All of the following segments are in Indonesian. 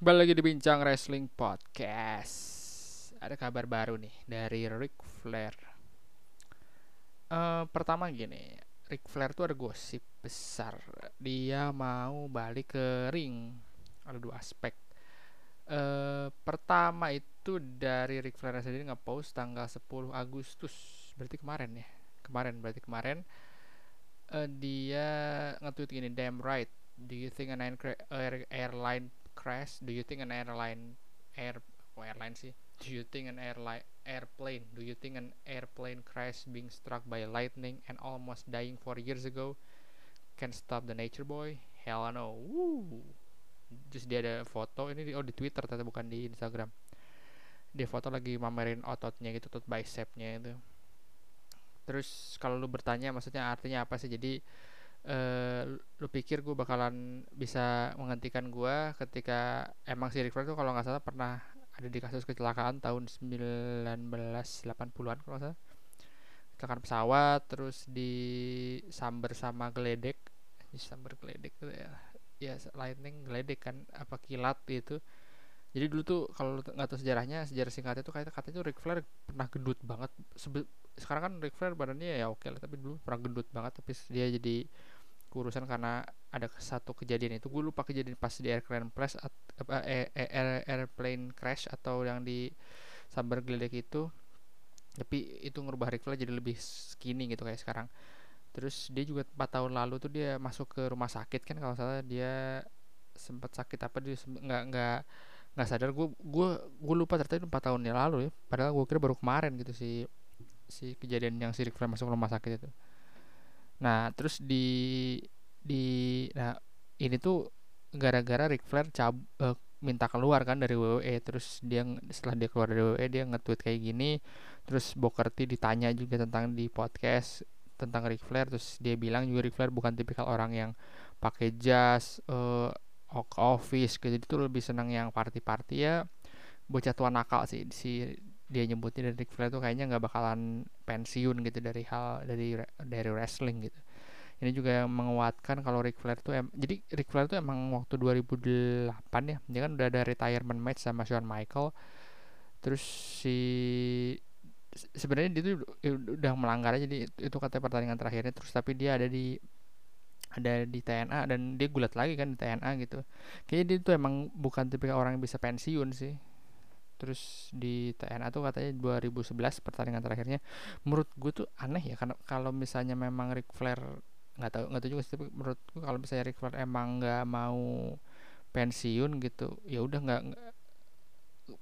Kembali lagi di Bincang Wrestling Podcast. Ada kabar baru nih dari Ric Flair. Eh, Pertama gini Ric Flair tuh ada gosip besar. Dia mau balik ke ring. Ada dua aspek. Eh, Pertama itu dari Ric Flair sendiri nge-post tanggal 10 Agustus. Berarti kemarin ya? Kemarin berarti kemarin. Eh, Dia nge-tweet gini Damn right. Do you think an air- air- airline crash? Do you think an airline air oh, airline sih? Do you think an airline airplane? Do you think an airplane crash being struck by lightning and almost dying four years ago can stop the nature boy? Hell no. Woo. Terus dia ada foto ini di, oh di Twitter ternyata bukan di Instagram. Dia foto lagi mamerin ototnya gitu, otot bicepnya itu. Terus kalau lu bertanya maksudnya artinya apa sih? Jadi eh lu pikir gue bakalan bisa menghentikan gue ketika emang si Ric Flair tuh kalau nggak salah pernah ada di kasus kecelakaan tahun 1980-an kalau salah. Kecelakaan pesawat terus disamber sama geledek. Disamber geledek tuh ya. Ya lightning geledek kan apa kilat gitu. Jadi dulu tuh kalau nggak tahu sejarahnya sejarah singkatnya tuh katanya katanya tuh Ric Flair pernah gendut banget. Sebe- sekarang kan Ric Flair badannya ya oke lah tapi dulu pernah gendut banget tapi dia jadi kurusan karena ada satu kejadian itu. Gue lupa kejadian pas di airplane crash apa eh, eh, air- airplane crash atau yang di sambar geledek itu. Tapi itu ngerubah Ric Flair jadi lebih skinny gitu kayak sekarang. Terus dia juga empat tahun lalu tuh dia masuk ke rumah sakit kan kalau salah dia sempat sakit apa dia nggak nggak nggak sadar. Gue gue gue lupa ternyata itu empat tahun yang lalu ya. Padahal gue kira baru kemarin gitu si si kejadian yang si Ric Flair masuk rumah sakit itu. Nah terus di di nah ini tuh gara-gara Ric Flair cab eh, minta keluar kan dari WWE terus dia setelah dia keluar dari WWE dia nge-tweet kayak gini. Terus Booker T ditanya juga tentang di podcast tentang Ric Flair. Terus dia bilang juga Ric Flair bukan tipikal orang yang pakai jas ke office gitu. Jadi tuh lebih senang yang party-party ya bocah tua nakal sih si dia nyebutnya dari Ric Flair tuh kayaknya nggak bakalan pensiun gitu dari hal dari dari wrestling gitu. Ini juga menguatkan kalau Ric Flair tuh em- jadi Ric Flair tuh emang waktu 2008 ya dia kan udah ada retirement match sama Shawn Michael. Terus si se- sebenarnya dia tuh ud- udah melanggar aja jadi itu, katanya pertandingan terakhirnya terus tapi dia ada di ada di TNA dan dia gulat lagi kan di TNA gitu. Kayaknya dia tuh emang bukan tipe orang yang bisa pensiun sih terus di TNA tuh katanya 2011 pertandingan terakhirnya menurut gue tuh aneh ya karena kalau misalnya memang Ric Flair nggak tahu nggak tahu juga sih tapi menurut gue kalau misalnya Ric Flair emang nggak mau pensiun gitu ya udah nggak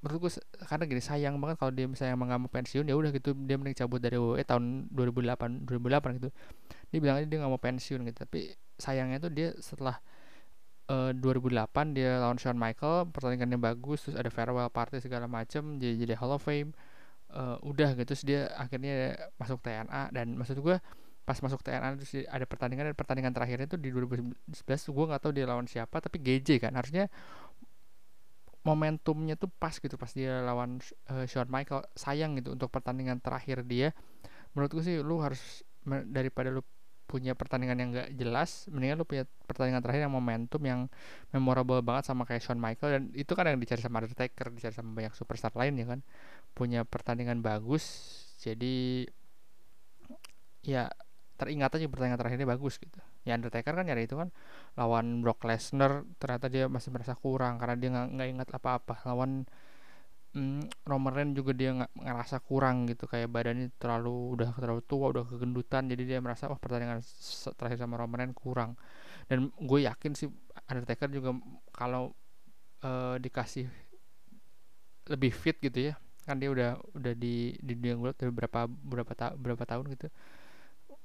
menurut gue karena gini sayang banget kalau dia misalnya emang nggak mau pensiun ya udah gitu dia mending cabut dari WWE tahun 2008 2008 gitu. Dia bilang aja dia nggak mau pensiun gitu tapi sayangnya tuh dia setelah eh, 2008 dia lawan Shawn Michael pertandingannya bagus terus ada farewell party segala macem jadi jadi Hall of Fame. Eh, udah gitu terus dia akhirnya masuk TNA dan maksud gue pas masuk TNA terus ada pertandingan dan pertandingan terakhirnya tuh di 2011 gue nggak tahu dia lawan siapa tapi GJ kan harusnya momentumnya tuh pas gitu pas dia lawan eh, Shawn Michael sayang gitu untuk pertandingan terakhir dia. Menurut gue sih lu harus daripada lu punya pertandingan yang gak jelas mendingan lu punya pertandingan terakhir yang momentum yang memorable banget sama kayak Shawn Michael dan itu kan yang dicari sama Undertaker dicari sama banyak superstar lain ya kan? Punya pertandingan bagus jadi ya teringat aja pertandingan terakhirnya bagus gitu. Ya Undertaker kan nyari itu kan lawan Brock Lesnar ternyata dia masih merasa kurang karena dia nggak ingat apa-apa. Lawan mm, Roman juga dia nggak ngerasa kurang gitu kayak badannya terlalu udah terlalu tua udah kegendutan jadi dia merasa wah pertandingan terakhir sama Roman kurang. Dan gue yakin sih Undertaker juga kalau eh, dikasih lebih fit gitu ya kan dia udah udah di di dunia gulat udah berapa berapa ta berapa tahun gitu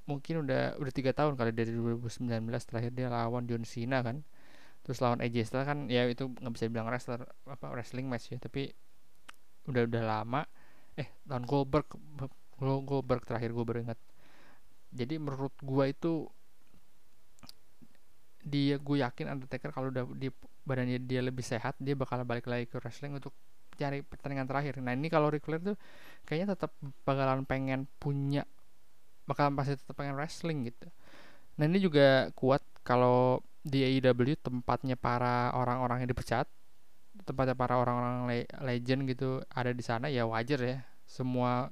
mungkin udah udah tiga tahun kali dari 2019 terakhir dia lawan John Cena kan terus lawan AJ Styles kan ya itu nggak bisa bilang wrestler apa wrestling match ya tapi udah udah lama. Eh lawan Goldberg Gol- Goldberg terakhir gue baru ingat. Jadi menurut gua itu dia gue yakin Undertaker kalau udah di badannya dia lebih sehat dia bakal balik lagi ke wrestling untuk cari pertandingan terakhir. Nah ini kalau Ric Flair tuh kayaknya tetap bakalan pengen punya bakalan pasti tetap pengen wrestling gitu. Nah ini juga kuat kalau di AEW tempatnya para orang-orang yang dipecat tempatnya para orang-orang le legend gitu ada di sana ya wajar ya. Semua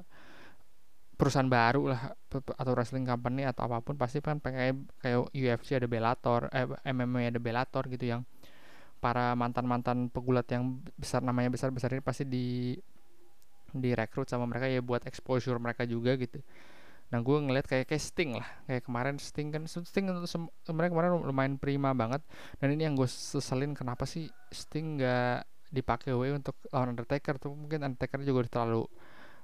perusahaan baru lah atau wrestling company atau apa pun pasti kan pengen kayak UFC ada Bellator eh, MMA ada Bellator gitu yang para mantan-mantan pegulat yang besar namanya besar-besar ini pasti di direkrut sama mereka ya buat exposure mereka juga gitu nah gue ngeliat kayak kayak Sting lah. Kayak kemarin Sting kan Sting sebenarnya kemarin lumayan prima banget. Dan ini yang gue seselin kenapa sih Sting nggak dipakai W untuk lawan Undertaker tuh. Mungkin Undertaker juga udah terlalu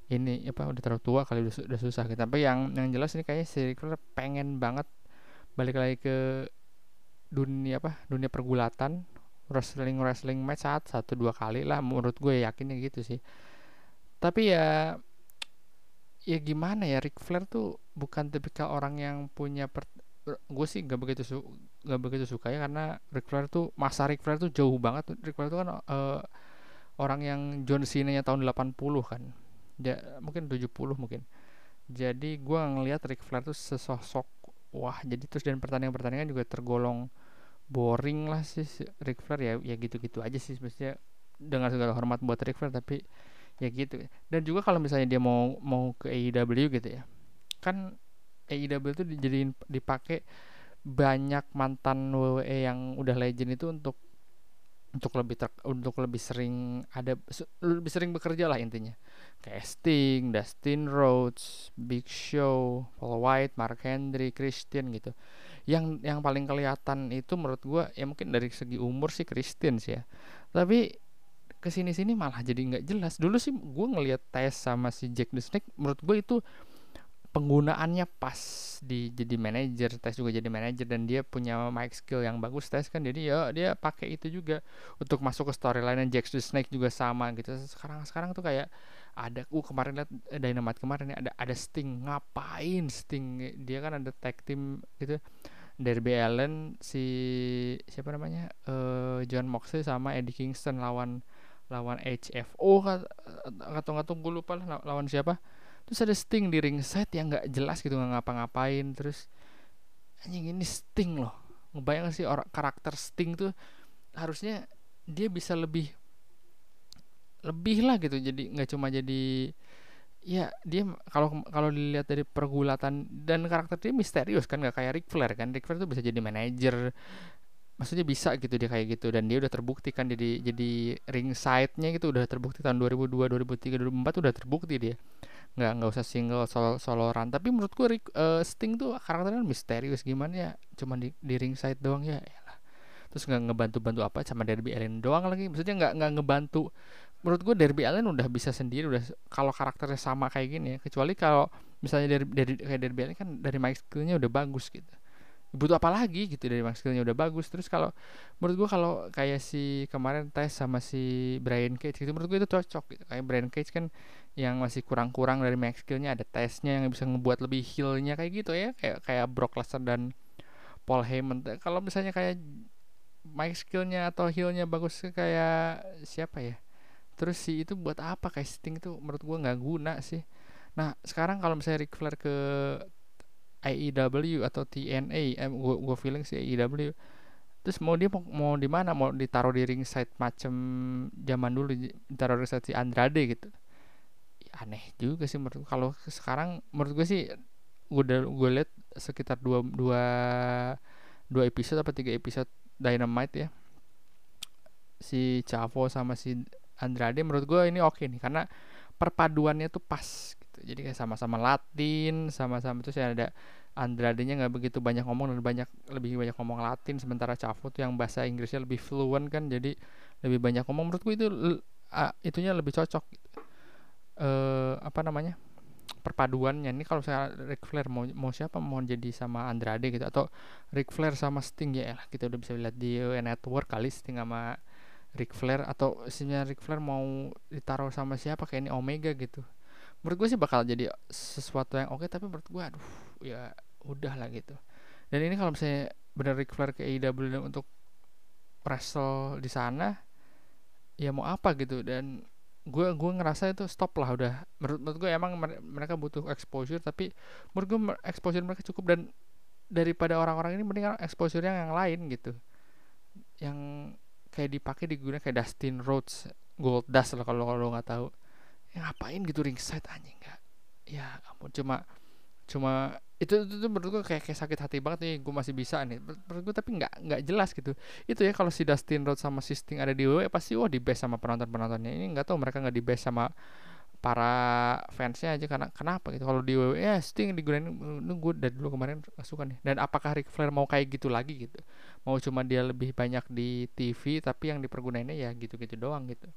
ini apa udah terlalu tua kali udah, udah susah gitu. Tapi yang yang jelas ini kayaknya Rickler pengen banget balik lagi ke dunia apa dunia pergulatan wrestling wrestling match saat satu dua kali lah menurut gue yakinnya gitu sih. Tapi ya ya gimana ya Ric Flair tuh bukan tipikal orang yang punya per, gue sih gak begitu su gak begitu suka ya karena Ric Flair tuh masa Ric Flair tuh jauh banget. Ric Flair tuh kan uh, orang yang John Cena nya tahun 80 kan. Ya, mungkin 70 mungkin. Jadi gue ngelihat Ric Flair tuh sesosok wah jadi terus dan pertandingan-pertandingan juga tergolong boring lah sih Ric Flair ya ya gitu-gitu aja sih. Sebenarnya dengan segala hormat buat Ric Flair tapi ya gitu dan juga kalau misalnya dia mau mau ke AEW gitu ya kan AEW itu dijadiin dipakai banyak mantan WWE yang udah legend itu untuk untuk lebih ter, untuk lebih sering ada lebih sering bekerja lah intinya kayak Sting, Dustin Rhodes, Big Show, Paul White, Mark Henry, Christian gitu. Yang yang paling kelihatan itu menurut gue ya mungkin dari segi umur sih Christian sih ya. Tapi ke sini sini malah jadi nggak jelas. Dulu sih gue ngelihat tes sama si Jack the Snake menurut gue itu penggunaannya pas di jadi manajer tes juga jadi manajer dan dia punya mic skill yang bagus. Tes kan jadi ya dia pakai itu juga untuk masuk ke storyline Jack the Snake juga sama gitu. Sekarang sekarang tuh kayak ada uh kemarin lihat eh, Dynamite kemarin ada ada Sting. Ngapain Sting? Dia kan ada tag team gitu. Derby Allen si siapa namanya? Uh, John Moxley sama Eddie Kingston lawan lawan HFO atau nggak gue lupa lah lawan siapa. Terus ada Sting di ring set yang nggak jelas gitu nggak ngapa-ngapain terus anjing ini Sting loh. Ngebayang sih orang karakter Sting tuh harusnya dia bisa lebih lebih lah gitu. Jadi nggak cuma jadi ya dia kalau kalau dilihat dari pergulatan dan karakter dia misterius kan nggak kayak Ric Flair kan. Ric Flair tuh bisa jadi manajer maksudnya bisa gitu dia kayak gitu. Dan dia udah terbukti kan jadi jadi ring side-nya gitu udah terbukti tahun 2002 2003 2004 udah terbukti dia. Nggak nggak usah single solo solo run tapi menurut gue uh, Sting tuh karakternya misterius. Gimana ya cuma di, di ring side doang ya lah terus nggak ngebantu bantu apa sama Derby Allen doang lagi. Maksudnya nggak nggak ngebantu. Menurut gue Derby Allen udah bisa sendiri udah kalau karakternya sama kayak gini ya. Kecuali kalau misalnya dari dari kayak Derby Allen kan dari mic skillnya udah bagus gitu butuh apa lagi gitu dari max skillnya udah bagus. Terus kalau menurut gua kalau kayak si kemarin tes sama si Brian Cage gitu menurut gua itu cocok gitu. Kayak Brian Cage kan yang masih kurang-kurang dari max skillnya ada tesnya yang bisa ngebuat lebih healnya kayak gitu ya. Kayak kayak Brock Lesnar dan Paul Heyman. Kalau misalnya kayak max skillnya atau healnya bagus kayak siapa ya? Terus si itu buat apa? Kayak Sting itu menurut gua nggak guna sih. Nah sekarang kalau misalnya Ric Flair ke AEW atau TNA eh, gua gua feeling sih AEW terus mau dia mau, mau di mana? Mau ditaruh di ringside macam zaman dulu ditaruh di ringside si Andrade gitu. Ya, aneh juga sih menurut kalau sekarang menurut gue sih gue udah gue liat sekitar dua dua dua episode apa tiga episode Dynamite ya. Si Chavo sama si Andrade menurut gue ini oke okay nih karena perpaduannya tuh pas gitu. Jadi kayak sama-sama Latin sama-sama terus ya ada Andrade-nya nggak begitu banyak ngomong dan banyak lebih banyak ngomong Latin sementara Chavo tuh yang bahasa Inggrisnya lebih fluent kan jadi lebih banyak ngomong. Menurutku itu uh, itunya lebih cocok uh, apa namanya perpaduannya. Ini kalau saya Ric Flair mau mau siapa mau jadi sama Andrade gitu atau Ric Flair sama Sting ya lah kita udah bisa lihat di network kali Sting sama Ric Flair atau sebenarnya Ric Flair mau ditaruh sama siapa kayak ini Omega gitu menurut gue sih bakal jadi sesuatu yang oke tapi menurut gue aduh ya udah lah gitu. Dan ini kalau misalnya benar Ric Flair ke AEW untuk wrestle di sana ya mau apa gitu. Dan gue gue ngerasa itu stop lah udah. Menurut, menurut gue emang mereka butuh exposure tapi menurut gue exposure mereka cukup. Dan daripada orang-orang ini mending exposure yang yang lain gitu. Yang kayak dipakai digunakan kayak Dustin Rhodes Gold Dust lah kalau lo nggak tahu ngapain gitu ringside anjing? Nggak. Ya ampun cuma cuma itu itu, itu menurut gue kayak, kayak sakit hati banget nih gue masih bisa nih. Menurut gue tapi nggak nggak jelas gitu. Itu ya kalau si Dustin Rhodes sama si Sting ada di WWE pasti wah di best sama penonton penontonnya ini nggak tahu mereka nggak di best sama para fansnya aja karena kenapa gitu. Kalau di WWE ya Sting digunain ini gue dari dulu kemarin suka nih. Dan apakah Ric Flair mau kayak gitu lagi gitu? Mau cuma dia lebih banyak di TV tapi yang dipergunainnya ya gitu-gitu doang gitu